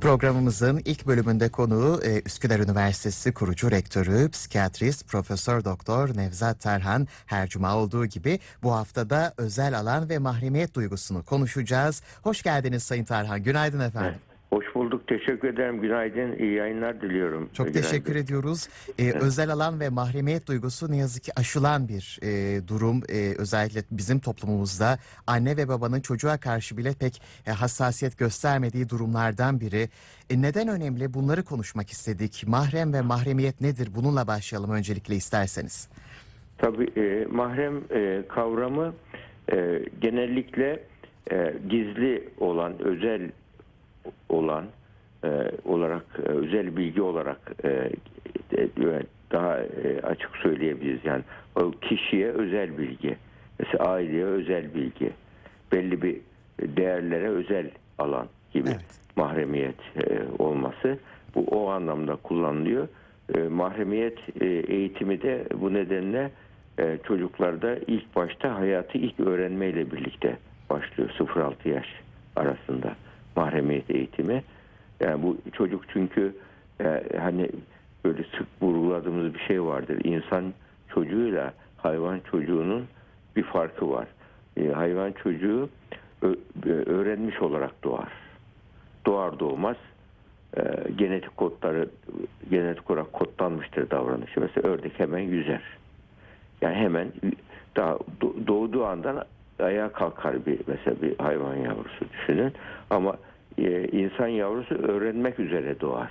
Programımızın ilk bölümünde konuğu e, Üsküdar Üniversitesi kurucu rektörü, psikiyatrist Profesör Doktor Nevzat Tarhan. Her cuma olduğu gibi bu haftada özel alan ve mahremiyet duygusunu konuşacağız. Hoş geldiniz Sayın Tarhan. Günaydın efendim. Hoş bulduk. Teşekkür ederim. Günaydın. İyi yayınlar diliyorum. Çok Günaydın. teşekkür ediyoruz. Ee, Özel alan ve mahremiyet duygusu ne yazık ki aşılan bir e, durum. E, özellikle bizim toplumumuzda anne ve babanın çocuğa karşı bile pek e, hassasiyet göstermediği durumlardan biri. E, neden önemli? Bunları konuşmak istedik. Mahrem ve mahremiyet nedir? Bununla başlayalım öncelikle isterseniz. Tabii e, mahrem e, kavramı e, genellikle e, gizli olan, özel olan e, olarak e, özel bilgi olarak e, daha e, açık söyleyebiliriz. Yani o kişiye özel bilgi, mesela aileye özel bilgi, belli bir değerlere özel alan gibi Evet. mahremiyet e, olması bu o anlamda kullanılıyor. E, mahremiyet e, eğitimi de bu nedenle e, çocuklarda ilk başta hayatı ilk öğrenmeyle birlikte başlıyor 0-6 yaş arasında mahremiyet eğitimi. Yani bu çocuk çünkü e, hani böyle sık vurguladığımız bir şey vardır. İnsan çocuğuyla hayvan çocuğunun bir farkı var. E, hayvan çocuğu e, öğrenmiş olarak doğar. Doğar doğmaz e, genetik kodları genetik olarak kodlanmıştır davranışı. Mesela ördek hemen yüzer. Yani hemen daha do- doğduğu andan ayağa kalkar bir mesela bir hayvan yavrusu düşünün. Ama insan yavrusu öğrenmek üzere doğar.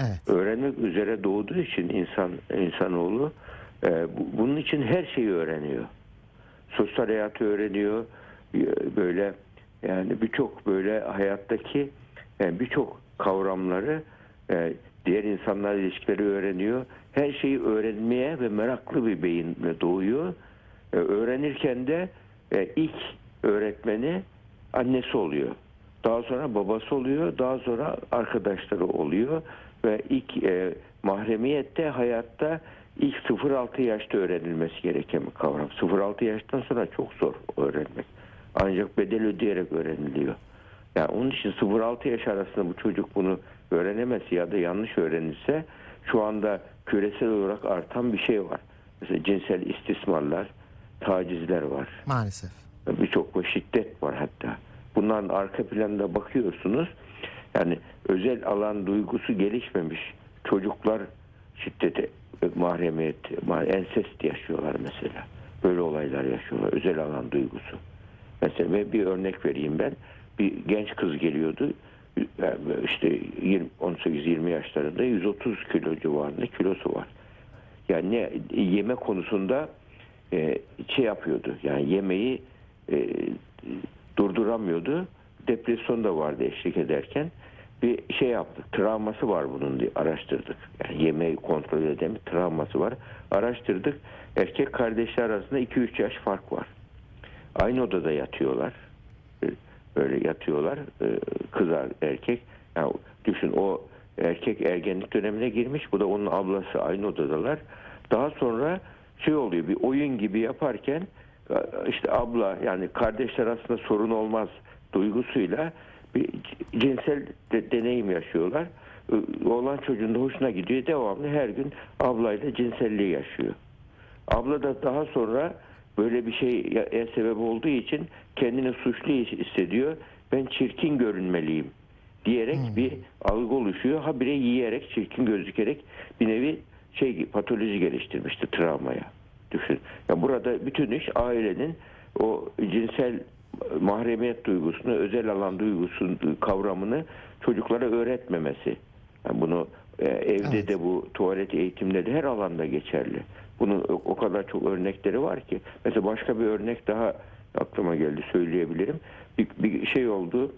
Evet. Öğrenmek üzere doğduğu için insan insanoğlu e, bu- bunun için her şeyi öğreniyor. Sosyal hayatı öğreniyor. e, Böyle yani birçok böyle hayattaki yani birçok kavramları e, diğer insanlarla ilişkileri öğreniyor. Her şeyi öğrenmeye ve meraklı bir beyinle doğuyor. E, öğrenirken de e, ilk öğretmeni annesi oluyor. Daha sonra babası oluyor. Daha sonra arkadaşları oluyor. Ve ilk e, mahremiyette hayatta ilk 0-6 yaşta öğrenilmesi gereken bir kavram. 0-6 yaştan sonra çok zor öğrenmek. Ancak bedel ödeyerek öğreniliyor. Yani onun için 0-6 yaş arasında bu çocuk bunu öğrenemezse ya da yanlış öğrenirse şu anda küresel olarak artan bir şey var. Mesela cinsel istismarlar, tacizler var. Maalesef. Birçok şiddet var hatta. Bunların arka planına bakıyorsunuz. Yani özel alan duygusu gelişmemiş çocuklar şiddete, mahremiyet, ma- ensest yaşıyorlar mesela. Böyle olaylar yaşıyorlar. Özel alan duygusu. Mesela bir örnek vereyim ben. Bir genç kız geliyordu. Yani işte 20 18-20 yaşlarında 130 kilo civarında kilosu var. Yani ne, yeme konusunda e, şey yapıyordu. Yani yemeği e, durduramıyordu. Depresyon da vardı eşlik ederken. Bir şey yaptık. Travması var bunun diye araştırdık. Yani yemeği kontrol edemiyor. Travması var. Araştırdık. Erkek kardeşler arasında 2-3 yaş fark var. Aynı odada yatıyorlar. E, Böyle yatıyorlar. E, Kız erkek. Yani düşün o erkek ergenlik dönemine girmiş. Bu da onun ablası aynı odadalar. Daha sonra şey oluyor bir oyun gibi yaparken işte abla yani kardeşler arasında sorun olmaz duygusuyla bir cinsel de- deneyim yaşıyorlar. E, Oğlan çocuğun da hoşuna gidiyor. Devamlı her gün ablayla cinselliği yaşıyor. Abla da daha sonra böyle bir şeye sebep olduğu için kendini suçlu hissediyor. Ben çirkin görünmeliyim diyerek bir algı oluşuyor. Habire yiyerek, çirkin gözükerek bir nevi şey patoloji geliştirmişti travmaya. Düşün. Ya burada bütün iş ailenin o cinsel mahremiyet duygusunu, özel alan duygusu kavramını çocuklara öğretmemesi. Yani bunu e, evde Evet. de bu tuvalet eğitimleri her alanda geçerli. Bunun o kadar çok örnekleri var ki. Mesela başka bir örnek daha aklıma geldi söyleyebilirim. Bir, bir şey oldu.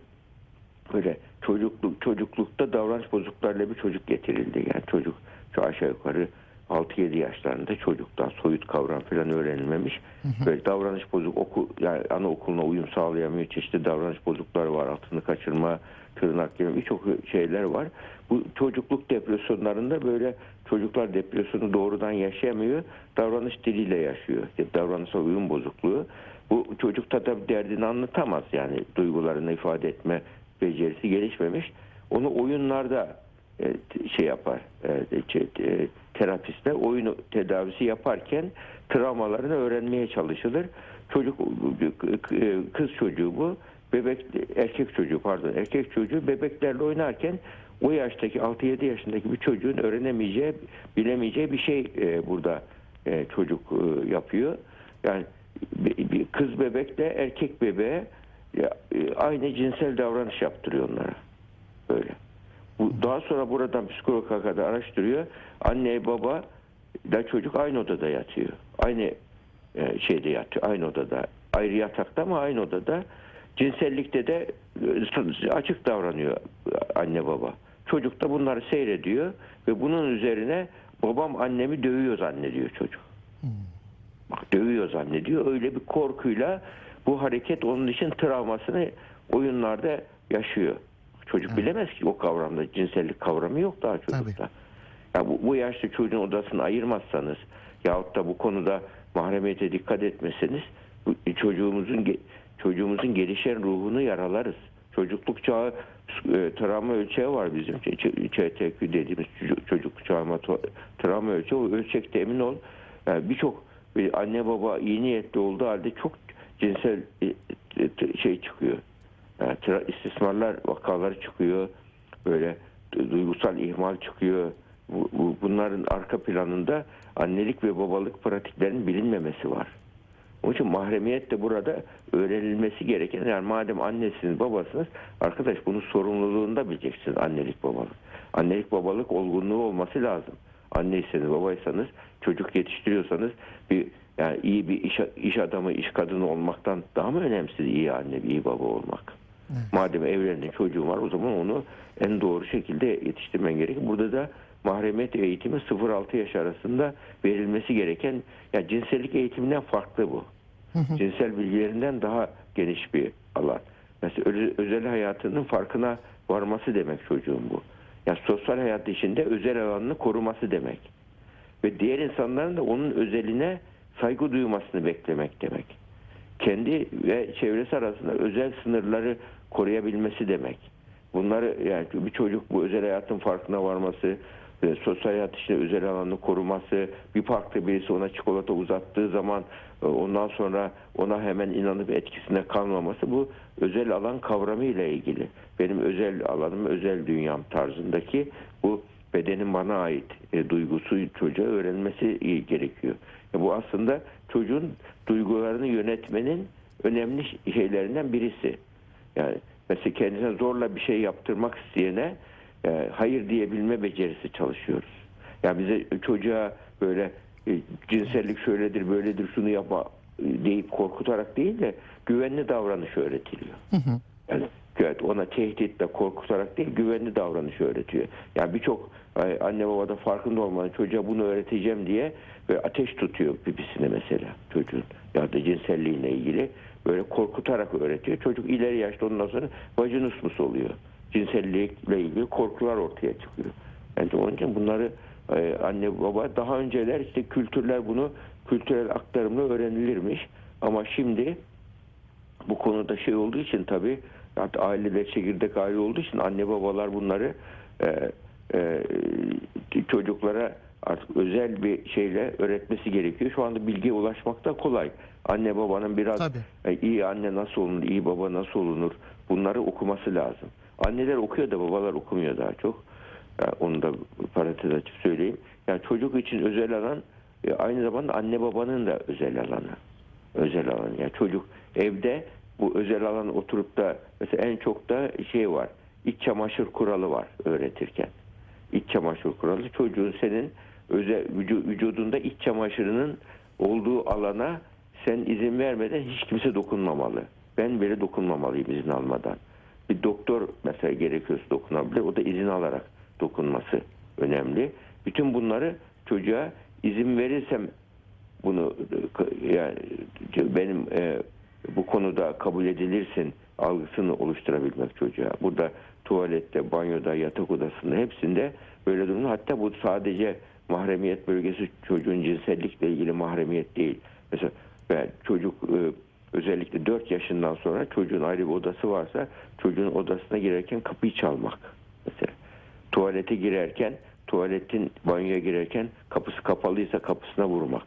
Böyle çocukluk çocuklukta davranış bozukluklarla bir çocuk getirildi. Yani çocuk şu aşağı yukarı 6-7 yaşlarında çocuktan soyut kavram falan öğrenilmemiş. Böyle davranış bozuk okul yani anaokuluna uyum sağlayamıyor. Çeşitli davranış bozuklukları var. Altını kaçırma, tırnak gibi birçok şeyler var. Bu çocukluk depresyonlarında böyle çocuklar depresyonu doğrudan yaşayamıyor. Davranış diliyle yaşıyor. Yani davranışsal uyum bozukluğu. Bu çocukta da derdini anlatamaz yani duygularını ifade etme becerisi gelişmemiş. Onu oyunlarda şey yapar. E, şey, e, terapistler oyun tedavisi yaparken travmalarını öğrenmeye çalışılır. Çocuk e, kız çocuğu bu. Bebek erkek çocuğu pardon erkek çocuğu bebeklerle oynarken o yaştaki 6-7 yaşındaki bir çocuğun öğrenemeyeceği, bilemeyeceği bir şey e, burada e, çocuk e, yapıyor. Yani bir, kız bebekle erkek bebeğe e, aynı cinsel davranış yaptırıyor onlara. Böyle. Bu, daha sonra buradan psikolog kadar araştırıyor. Anne baba da çocuk aynı odada yatıyor. Aynı e, şeyde yatıyor. Aynı odada. Ayrı yatakta ama aynı odada. Cinsellikte de e, açık davranıyor anne baba. Çocuk da bunları seyrediyor ve bunun üzerine babam annemi dövüyor zannediyor çocuk. Bak dövüyor zannediyor. Öyle bir korkuyla bu hareket onun için travmasını oyunlarda yaşıyor. Çocuk bilemez ki o kavramda cinsellik kavramı yok daha çocukta. Ya bu, bu yaşta çocuğun odasını ayırmazsanız yahut da bu konuda mahremiyete dikkat etmeseniz bu çocuğumuzun ge- çocuğumuzun gelişen ruhunu yaralarız. Çocukluk çağı e, travma ölçeği var bizim ÇTQ dediğimiz çocuk, çocuk travma ölçeği. O ölçekte emin ol yani birçok bir anne baba iyi niyetli olduğu halde çok cinsel e, e, şey çıkıyor. Yani tra- istismarlar vakaları çıkıyor. Böyle du- duygusal ihmal çıkıyor. Bu, bu- bunların arka planında annelik ve babalık pratiklerinin bilinmemesi var. Onun için mahremiyet de burada öğrenilmesi gereken yani madem annesiniz babasınız arkadaş bunun sorumluluğunu da bileceksiniz annelik babalık. Annelik babalık olgunluğu olması lazım. Anneyseniz babaysanız çocuk yetiştiriyorsanız bir yani iyi bir iş, iş adamı iş kadını olmaktan daha mı önemsiz iyi anne iyi baba olmak? Madem evlendin çocuğun var o zaman onu en doğru şekilde yetiştirmen gerekir. Burada da mahremiyet eğitimi 0-6 yaş arasında verilmesi gereken ya cinsellik eğitiminden farklı bu. Cinsel bilgilerinden daha geniş bir alan. Mesela özel hayatının farkına varması demek çocuğun bu. Ya sosyal hayat içinde özel alanını koruması demek. Ve diğer insanların da onun özeline saygı duymasını beklemek demek. Kendi ve çevresi arasında özel sınırları koruyabilmesi demek. Bunları yani bir çocuk bu özel hayatın farkına varması, ve sosyal hayat içinde özel alanını koruması, bir parkta birisi ona çikolata uzattığı zaman e, ondan sonra ona hemen inanıp etkisine kalmaması bu özel alan kavramı ile ilgili. Benim özel alanım, özel dünyam tarzındaki bu bedenin bana ait e, duygusu çocuğa öğrenmesi gerekiyor. E, bu aslında çocuğun duygularını yönetmenin önemli şeylerinden birisi. Yani mesela kendisine zorla bir şey yaptırmak isteyene e, hayır diyebilme becerisi çalışıyoruz. Yani bize çocuğa böyle e, cinsellik şöyledir böyledir şunu yapma deyip korkutarak değil de güvenli davranış öğretiliyor. Yani evet, ona tehditle korkutarak değil güvenli davranış öğretiyor. Yani birçok e, anne babada farkında olmadan çocuğa bunu öğreteceğim diye böyle ateş tutuyor pipisine mesela çocuğun ya da cinselliğine ilgili böyle korkutarak öğretiyor. Çocuk ileri yaşta ondan sonra vajinismus oluyor. Cinsellikle ilgili korkular ortaya çıkıyor. Yani onun için bunları e, anne baba daha önceler işte kültürler bunu kültürel aktarımla öğrenilirmiş. Ama şimdi bu konuda şey olduğu için tabii hatta aileler çekirdek aile olduğu için anne babalar bunları e, e, çocuklara artık özel bir şeyle öğretmesi gerekiyor. Şu anda bilgiye ulaşmak da kolay. Anne babanın biraz e, iyi anne nasıl olunur, iyi baba nasıl olunur bunları okuması lazım. Anneler okuyor da babalar okumuyor daha çok. Yani onu da parantez açıp söyleyeyim. Yani çocuk için özel alan e, aynı zamanda anne babanın da özel alanı. Özel alan. Yani çocuk evde bu özel alan oturup da mesela en çok da şey var. İç çamaşır kuralı var öğretirken. İç çamaşır kuralı çocuğun senin özel vücu- vücudunda iç çamaşırının olduğu alana sen izin vermeden hiç kimse dokunmamalı. Ben bile dokunmamalıyım izin almadan. Bir doktor mesela gerekiyorsa dokunabilir. O da izin alarak dokunması önemli. Bütün bunları çocuğa izin verirsem bunu yani benim e, bu konuda kabul edilirsin algısını oluşturabilmek çocuğa. Burada tuvalette, banyoda, yatak odasında hepsinde böyle durumda. Hatta bu sadece mahremiyet bölgesi çocuğun cinsellikle ilgili mahremiyet değil. Mesela ben çocuk e, özellikle 4 yaşından sonra çocuğun ayrı bir odası varsa çocuğun odasına girerken kapıyı çalmak tuvalete girerken tuvaletin banyoya girerken kapısı kapalıysa kapısına vurmak.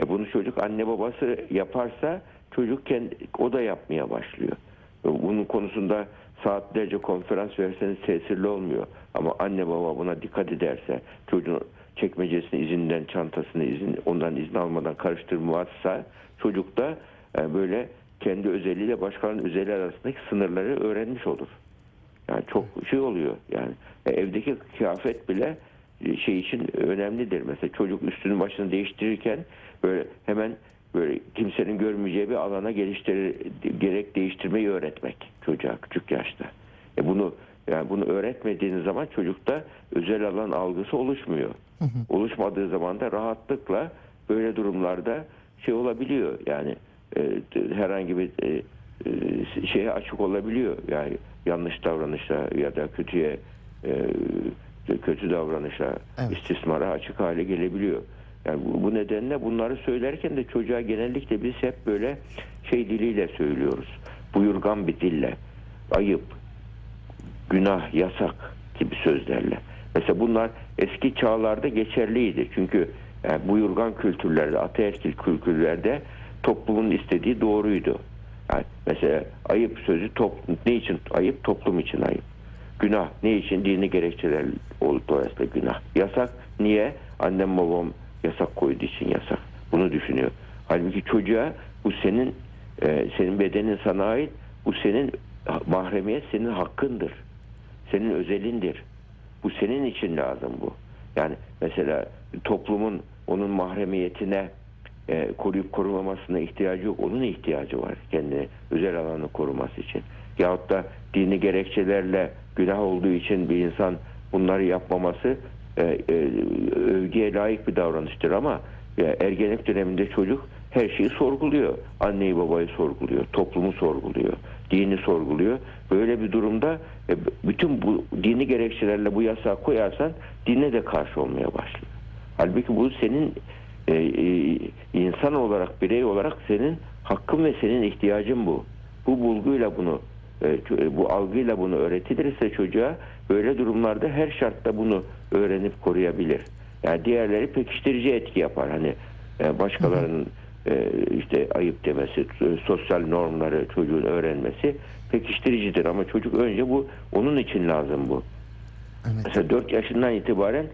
E bunu çocuk anne babası yaparsa çocuk kendi, o da yapmaya başlıyor. E Bunun konusunda saatlerce konferans verseniz tesirli olmuyor. Ama anne baba buna dikkat ederse çocuğun çekmecesini izinden çantasını izin ondan izin almadan karıştırmazsa çocuk da e, böyle kendi özelliğiyle başkalarının özelliği arasındaki sınırları öğrenmiş olur. Yani çok şey oluyor yani E, evdeki kıyafet bile e, şey için önemlidir. Mesela çocuk üstünü başını değiştirirken böyle hemen böyle kimsenin görmeyeceği bir alana geliştirir gerek değiştirmeyi öğretmek çocuğa küçük yaşta. E bunu yani bunu öğretmediğiniz zaman çocukta özel alan algısı oluşmuyor. Oluşmadığı zaman da rahatlıkla böyle durumlarda şey olabiliyor. Yani e, herhangi bir e, e, şeye açık olabiliyor. Yani yanlış davranışa ya da kötüye e, kötü davranışa, Evet. istismara açık hale gelebiliyor. Yani bu, bu nedenle bunları söylerken de çocuğa genellikle biz hep böyle şey diliyle söylüyoruz. Buyurgan bir dille. Ayıp, günah, yasak gibi sözlerle. Mesela bunlar eski çağlarda geçerliydi. Çünkü yani buyurgan kültürlerde, ataerkil kültürlerde toplumun istediği doğruydu. Yani mesela ayıp sözü top, ne için ayıp? Toplum için ayıp. Günah ne için? Dini gerekçeler olup dolayısıyla günah. Yasak niye? Annem babam yasak koyduğu için yasak. Bunu düşünüyor. Halbuki çocuğa bu senin e, senin bedenin sana ait. Bu senin mahremiyet senin hakkındır. Senin özelindir. Bu senin için lazım bu. Yani mesela toplumun onun mahremiyetine e, koruyup korumamasına ihtiyacı yok. Onun ihtiyacı var kendini özel alanı koruması için. Yahut da dini gerekçelerle günah olduğu için bir insan bunları yapmaması e, e, övgüye layık bir davranıştır ama e, ergenlik döneminde çocuk her şeyi sorguluyor. Anneyi babayı sorguluyor, toplumu sorguluyor, dini sorguluyor. Böyle bir durumda bütün bu dini gerekçelerle bu yasağı koyarsan dine de karşı olmaya başlıyor. Halbuki bu senin e, e, insan olarak, birey olarak senin hakkın ve senin ihtiyacın bu. Bu bulguyla bunu, e, bu algıyla bunu öğretilirse çocuğa böyle durumlarda her şartta bunu öğrenip koruyabilir. Yani diğerleri pekiştirici etki yapar. Hani e, başkalarının e, işte ayıp demesi, e, sosyal normları çocuğun öğrenmesi pekiştiricidir. Ama çocuk önce bu onun için lazım bu. Evet. Mesela 4 yaşından itibaren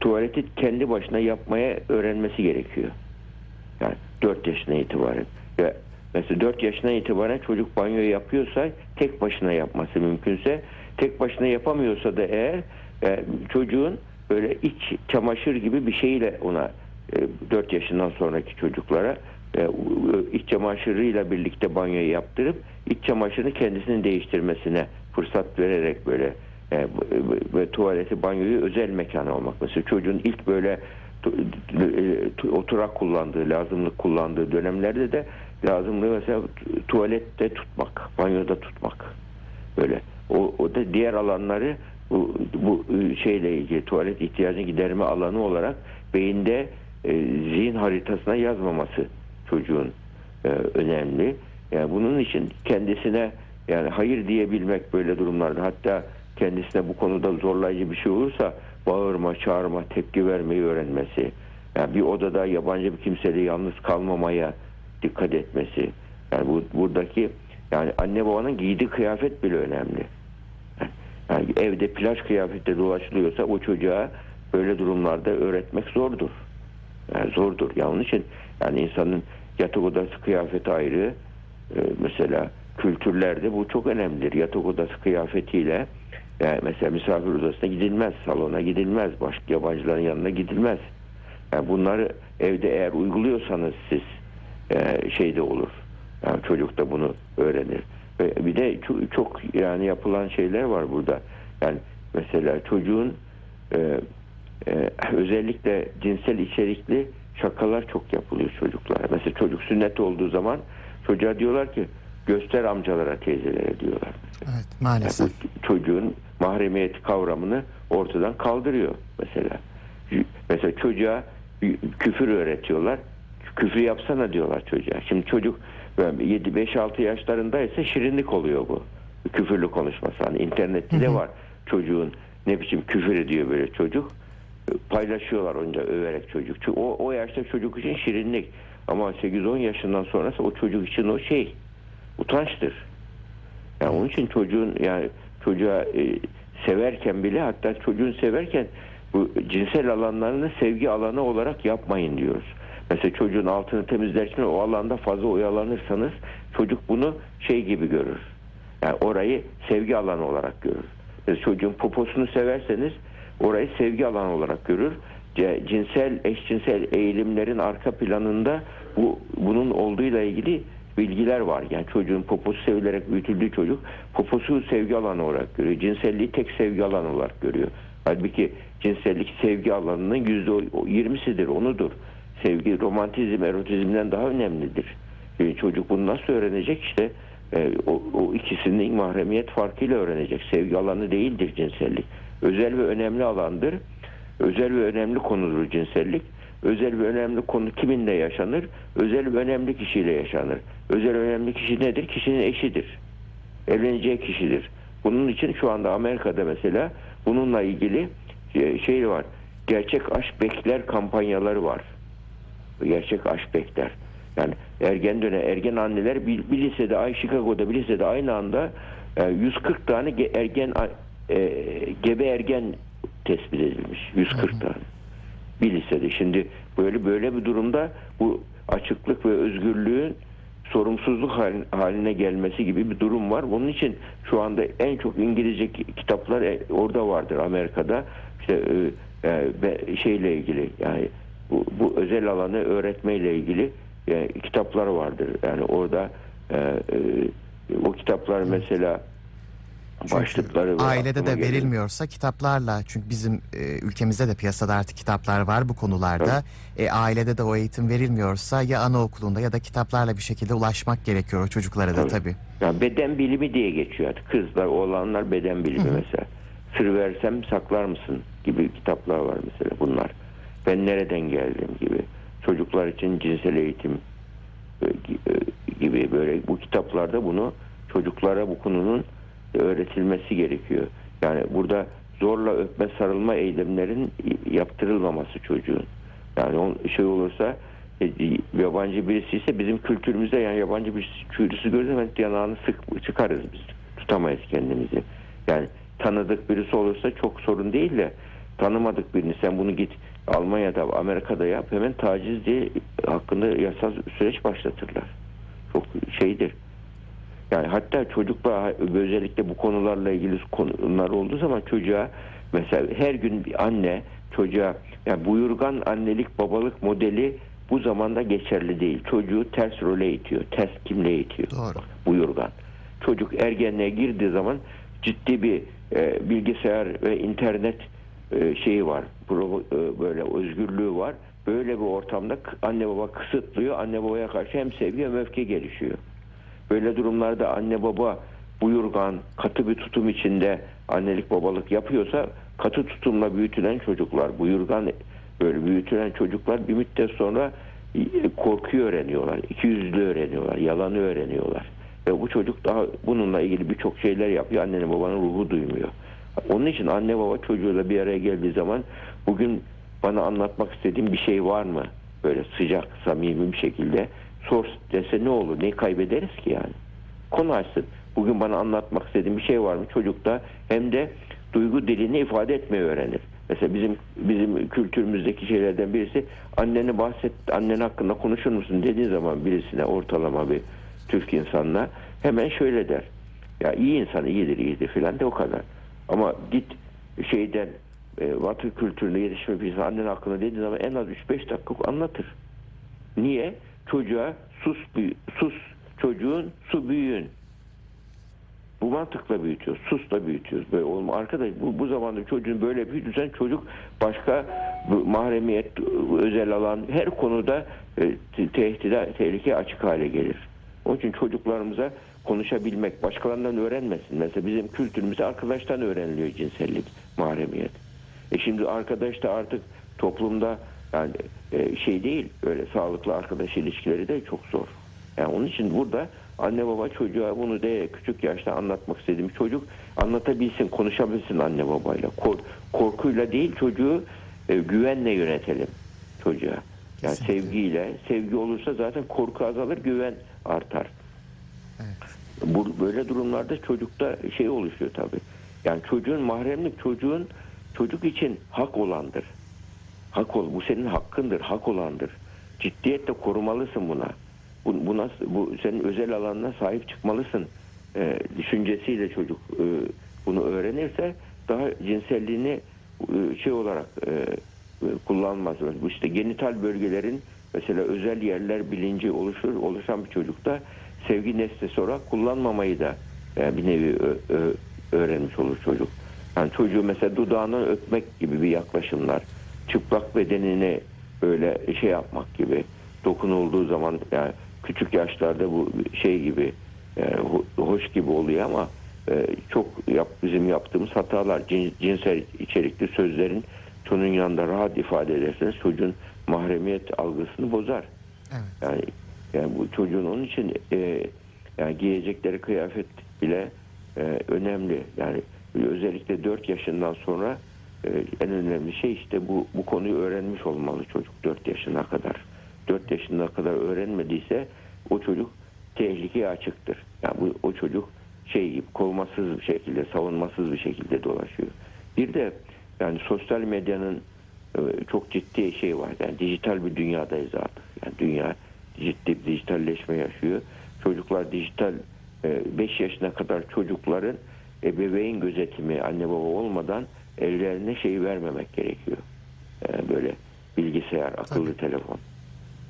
tuvaleti kendi başına yapmaya öğrenmesi gerekiyor. Yani 4 yaşına itibaren. Ve mesela 4 yaşına itibaren çocuk banyo yapıyorsa tek başına yapması mümkünse tek başına yapamıyorsa da eğer e, çocuğun böyle iç çamaşır gibi bir şeyle ona e, 4 yaşından sonraki çocuklara e, iç çamaşırıyla birlikte banyoyu yaptırıp iç çamaşırını kendisinin değiştirmesine fırsat vererek böyle e, ve tuvaleti banyoyu özel mekan olmak. Mesela çocuğun ilk böyle e, tu- oturak kullandığı, lazımlık kullandığı dönemlerde de lazımlığı mesela tu- tuvalette tutmak, banyoda tutmak. Böyle. O, o da diğer alanları bu, bu şeyle ilgili tuvalet ihtiyacını giderme alanı olarak beyinde e, zihin haritasına yazmaması çocuğun e, önemli. Yani bunun için kendisine yani hayır diyebilmek böyle durumlarda hatta kendisine bu konuda zorlayıcı bir şey olursa bağırma, çağırma, tepki vermeyi öğrenmesi. Yani bir odada yabancı bir kimseyle yalnız kalmamaya dikkat etmesi. Yani bu buradaki yani anne babanın giydiği kıyafet bile önemli. Yani evde plaj kıyafetle dolaşılıyorsa o çocuğa böyle durumlarda öğretmek zordur. Yani zordur. Yani onun için yani insanın yatak odası kıyafeti ayrı. Ee, mesela kültürlerde bu çok önemlidir. Yatak odası kıyafetiyle yani mesela misafir odasına gidilmez, salona gidilmez, başka yabancıların yanına gidilmez. Yani bunları evde eğer uyguluyorsanız siz e, şeyde olur. Yani çocuk da bunu öğrenir. Ve bir de çok, çok yani yapılan şeyler var burada. Yani mesela çocuğun e, e, özellikle cinsel içerikli şakalar çok yapılıyor çocuklara. Mesela çocuk sünnet olduğu zaman çocuğa diyorlar ki göster amcalara teyzelere diyorlar. Evet, Yani maalesef. bu çocuğun mahremiyet kavramını ortadan kaldırıyor mesela. Mesela çocuğa küfür öğretiyorlar. Küfür yapsana diyorlar çocuğa. Şimdi çocuk 7-5-6 yaşlarındaysa şirinlik oluyor bu. Küfürlü konuşması. Hani internette de var çocuğun ne biçim küfür ediyor böyle çocuk. Paylaşıyorlar onca överek çocuk. Çünkü o, o yaşta çocuk için şirinlik. Ama 8-10 yaşından sonrası o çocuk için o şey utançtır. Yani onun için çocuğun yani çocuğa e, severken bile hatta çocuğun severken bu cinsel alanlarını sevgi alanı olarak yapmayın diyoruz. Mesela çocuğun altını temizlerken o alanda fazla oyalanırsanız çocuk bunu şey gibi görür. Yani orayı sevgi alanı olarak görür. Mesela çocuğun poposunu severseniz orayı sevgi alanı olarak görür. Cinsel, eşcinsel eğilimlerin arka planında bu bunun olduğuyla ilgili bilgiler var. Yani çocuğun poposu sevilerek büyütüldüğü çocuk poposu sevgi alanı olarak görüyor. Cinselliği tek sevgi alanı olarak görüyor. Halbuki cinsellik sevgi alanının yüzde yirmisidir, onudur. Sevgi, romantizm, erotizmden daha önemlidir. E, çocuk bunu nasıl öğrenecek? İşte e, o, o ikisinin mahremiyet farkıyla öğrenecek. Sevgi alanı değildir cinsellik. Özel ve önemli alandır. Özel ve önemli konudur cinsellik. Özel ve önemli konu kiminle yaşanır? Özel ve önemli kişiyle yaşanır. Özel önemli kişi nedir? Kişinin eşidir. Evleneceği kişidir. Bunun için şu anda Amerika'da mesela bununla ilgili e, şey var. Gerçek aşk bekler kampanyaları var. Gerçek aşk bekler. Yani ergen dönem ergen anneler bir, bir lisede ay Chicago'da bir lisede aynı anda e, 140 tane ge- ergen e, gebe ergen tespit edilmiş. 140 tane. Bir lisede. Şimdi böyle böyle bir durumda bu açıklık ve özgürlüğün sorumsuzluk hal- haline gelmesi gibi bir durum var. Bunun için şu anda en çok İngilizce ki- kitaplar e, orada vardır Amerika'da. İşte e, e, şeyle ilgili yani bu, bu özel alanı öğretmeyle ilgili e, kitaplar vardır. Yani orada e, e, o kitaplar mesela başlıkları ve Ailede de geliyor. verilmiyorsa kitaplarla çünkü bizim e, ülkemizde de piyasada artık kitaplar var bu konularda. E, ailede de o eğitim verilmiyorsa ya anaokulunda ya da kitaplarla bir şekilde ulaşmak gerekiyor o çocuklara da Tabii. tabii. Ya beden bilimi diye geçiyor artık. Kızlar, oğlanlar beden bilimi mesela. Sır versem saklar mısın gibi kitaplar var mesela bunlar. Ben nereden geldim gibi. Çocuklar için cinsel eğitim e, e, gibi böyle bu kitaplarda bunu çocuklara bu konunun öğretilmesi gerekiyor. Yani burada zorla öpme sarılma eylemlerin yaptırılmaması çocuğun. Yani on, şey olursa e, yabancı birisi ise bizim kültürümüzde yani yabancı bir birisi gördüğü zaman yanağını sık çıkarız biz. Tutamayız kendimizi. Yani tanıdık birisi olursa çok sorun değil de tanımadık birini sen bunu git Almanya'da Amerika'da yap hemen taciz diye hakkında yasal süreç başlatırlar. Çok şeydir. Yani hatta çocukla özellikle bu konularla ilgili konular olduğu zaman çocuğa mesela her gün bir anne çocuğa yani buyurgan annelik babalık modeli bu zamanda geçerli değil. Çocuğu ters role itiyor. Ters kimliğe itiyor. Doğru. Buyurgan. Çocuk ergenliğe girdiği zaman ciddi bir e, bilgisayar ve internet e, şeyi var. Pro- e, böyle özgürlüğü var. Böyle bir ortamda anne baba kısıtlıyor. Anne babaya karşı hem sevgi hem öfke gelişiyor. Böyle durumlarda anne baba buyurgan, katı bir tutum içinde annelik babalık yapıyorsa katı tutumla büyütülen çocuklar, buyurgan böyle büyütülen çocuklar bir müddet sonra e, korkuyu öğreniyorlar, ikiyüzlülüğü öğreniyorlar, yalanı öğreniyorlar. Ve bu çocuk daha bununla ilgili birçok şeyler yapıyor. Annenin babanın ruhu duymuyor. Onun için anne baba çocuğuyla bir araya geldiği zaman bugün bana anlatmak istediğin bir şey var mı? Böyle sıcak, samimi bir şekilde sor dese ne olur? Ne kaybederiz ki yani? Konu açsın. Bugün bana anlatmak istediğin bir şey var mı? Çocuk da hem de duygu dilini ifade etmeyi öğrenir. Mesela bizim bizim kültürümüzdeki şeylerden birisi anneni bahset, annen hakkında konuşur musun dediği zaman birisine ortalama bir Türk insanına hemen şöyle der. Ya iyi insan iyidir iyidir filan de o kadar. Ama git şeyden e, Batı kültürüne yetişme bir insan annen hakkında dediği zaman en az 3-5 dakika anlatır. Niye? Çocuğa sus sus çocuğun su büyüğün. Bu mantıkla büyütüyoruz. Susla büyütüyoruz. Böyle oğlum arkadaş bu, bu zamanda çocuğun böyle büyütürsen çocuk başka mahremiyet, özel alan her konuda e, te- tehdide, tehlike açık hale gelir. Onun için çocuklarımıza konuşabilmek, başkalarından öğrenmesin. Mesela bizim kültürümüzde arkadaştan öğreniliyor cinsellik, mahremiyet. E şimdi arkadaş da artık toplumda yani e, şey değil, öyle sağlıklı arkadaş ilişkileri de çok zor. Yani onun için burada anne baba çocuğa bunu de küçük yaşta anlatmak istediğim çocuk anlatabilsin, konuşabilsin anne babayla. Kor- korkuyla değil çocuğu e, güvenle yönetelim çocuğa. Yani Kesinlikle. sevgiyle, sevgi olursa zaten korku azalır, güven artar. Evet. Bu böyle durumlarda çocukta şey oluşuyor tabii. Yani çocuğun mahremlik çocuğun çocuk için hak olandır. Hak ol. Bu senin hakkındır, hak olandır. Ciddiyetle korumalısın buna. Bu, bu nasıl bu senin özel alanına sahip çıkmalısın. Ee, düşüncesiyle çocuk e, bunu öğrenirse daha cinselliğini e, şey olarak e, e, kullanmaz. Bu işte genital bölgelerin mesela özel yerler bilinci oluşur oluşan bir çocukta sevgi nesnesi olarak kullanmamayı da e, bir nevi öğrenmiş olur çocuk. Yani çocuğu mesela dudağından öpmek gibi bir yaklaşımlar, çıplak bedenini böyle şey yapmak gibi dokunulduğu zaman yani küçük yaşlarda bu şey gibi e, ho- hoş gibi oluyor ama e, çok yap, bizim yaptığımız hatalar cin- cinsel içerikli sözlerin çocuğun yanında rahat ifade ederseniz çocuğun mahremiyet algısını bozar. Evet. Yani yani bu çocuğun onun için e, yani giyecekleri kıyafet bile e, önemli. Yani özellikle 4 yaşından sonra e, en önemli şey işte bu bu konuyu öğrenmiş olmalı çocuk 4 yaşına kadar. 4 yaşına kadar öğrenmediyse o çocuk tehlikeye açıktır. Yani bu o çocuk şey gibi kovmasız bir şekilde, savunmasız bir şekilde dolaşıyor. Bir de yani sosyal medyanın e, çok ciddi şey var. Yani dijital bir dünyadayız artık. Yani dünya ciddi bir dijitalleşme yaşıyor. Çocuklar dijital 5 yaşına kadar çocukların ebeveyn gözetimi anne baba olmadan ellerine şey vermemek gerekiyor. E, böyle bilgisayar, akıllı Tabii. telefon.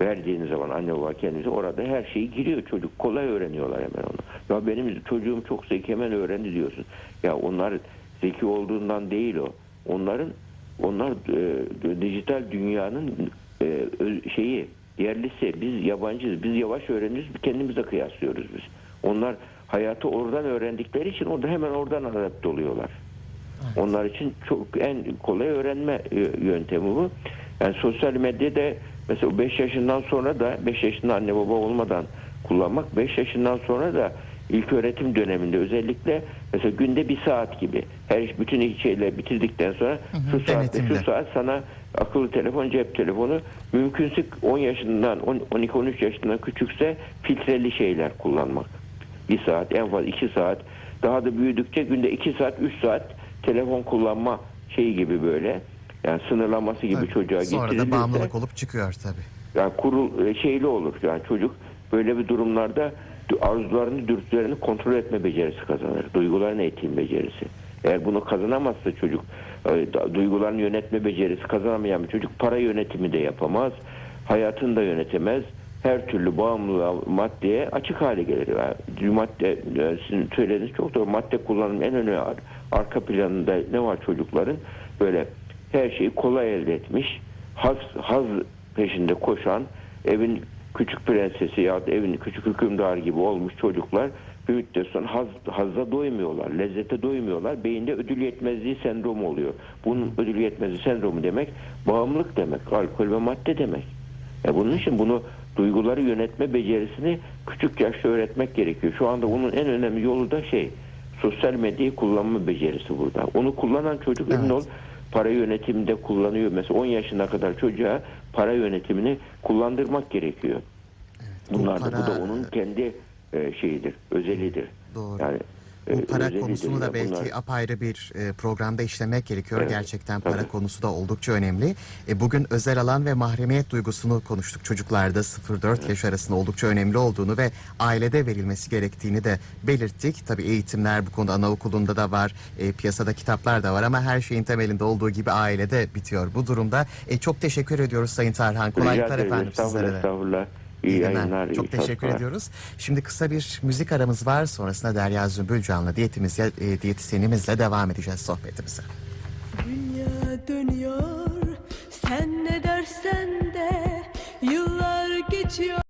Verdiğiniz zaman anne baba kendisi orada her şeyi giriyor çocuk. Kolay öğreniyorlar hemen onu. Ya benim çocuğum çok zeki hemen öğrendi diyorsun. Ya onlar zeki olduğundan değil o. Onların onlar e, dijital dünyanın e, şeyi yerlisi. Biz yabancıyız. Biz yavaş öğreniyoruz. Kendimizle kıyaslıyoruz biz. Onlar hayatı oradan öğrendikleri için orada hemen oradan adapte oluyorlar. Onlar için çok en kolay öğrenme e, yöntemi bu. Yani sosyal medyada mesela 5 yaşından sonra da 5 yaşında anne baba olmadan kullanmak 5 yaşından sonra da ilk öğretim döneminde özellikle mesela günde bir saat gibi her bütün şeyler bitirdikten sonra şu saatte şu saat sana akıllı telefon cep telefonu mümkünse 10 yaşından 12-13 yaşından küçükse filtreli şeyler kullanmak. Bir saat en fazla iki saat daha da büyüdükçe günde iki saat üç saat telefon kullanma şeyi gibi böyle. Yani sınırlaması gibi Tabii. çocuğa Sonra da bağımlılık olup çıkıyor tabii. yani kurul e, şeyli olur. Yani çocuk böyle bir durumlarda du- arzularını dürtülerini kontrol etme becerisi kazanır. Duygularını eğitim becerisi. Eğer bunu kazanamazsa çocuk e, duygularını yönetme becerisi kazanamayan bir çocuk para yönetimi de yapamaz. Hayatını da yönetemez her türlü bağımlılığa maddeye açık hale gelir. Yani madde e, sizin söylediğiniz çok doğru. Madde kullanımı en önemli ar- arka planında ne var çocukların? Böyle her şeyi kolay elde etmiş, haz, haz peşinde koşan, evin küçük prensesi ya da evin küçük hükümdarı gibi olmuş çocuklar bir müddet sonra haz, hazza doymuyorlar, lezzete doymuyorlar. Beyinde ödül yetmezliği sendromu oluyor. Bunun ödül yetmezliği sendromu demek bağımlılık demek, alkol ve madde demek. E bunun için bunu duyguları yönetme becerisini küçük yaşta öğretmek gerekiyor. Şu anda onun en önemli yolu da şey sosyal medyayı kullanma becerisi burada. Onu kullanan çocuk emin Evet. ol para yönetiminde kullanıyor. Mesela 10 yaşına kadar çocuğa para yönetimini kullandırmak gerekiyor. bu Bunlar da bu da onun kendi e, şeyidir, özelidir. Doğru. Yani Bu para özelidir konusunu da belki bunlar. apayrı bir e, programda işlemek gerekiyor. Evet, Gerçekten para tabii. konusu da oldukça önemli. E, bugün özel alan ve mahremiyet duygusunu konuştuk. Çocuklarda 0-4 yaş arasında oldukça önemli olduğunu ve ailede verilmesi gerektiğini de belirttik. Tabii eğitimler bu konuda anaokulunda da var, e, piyasada kitaplar da var ama her şeyin temelinde olduğu gibi ailede bitiyor. Bu durumda e, çok teşekkür ediyoruz Sayın Tarhan. Kolaylıklar efendim sizlere de. estağfurullah. İyi, günler. yayınlar. iyi Çok teşekkür çalışmalar. ediyoruz. Şimdi kısa bir müzik aramız var. Sonrasında Derya Zümbül Can'la diyetimizle, e, diyetisyenimizle devam edeceğiz sohbetimize. Dünya dönüyor sen ne dersen de yıllar geçiyor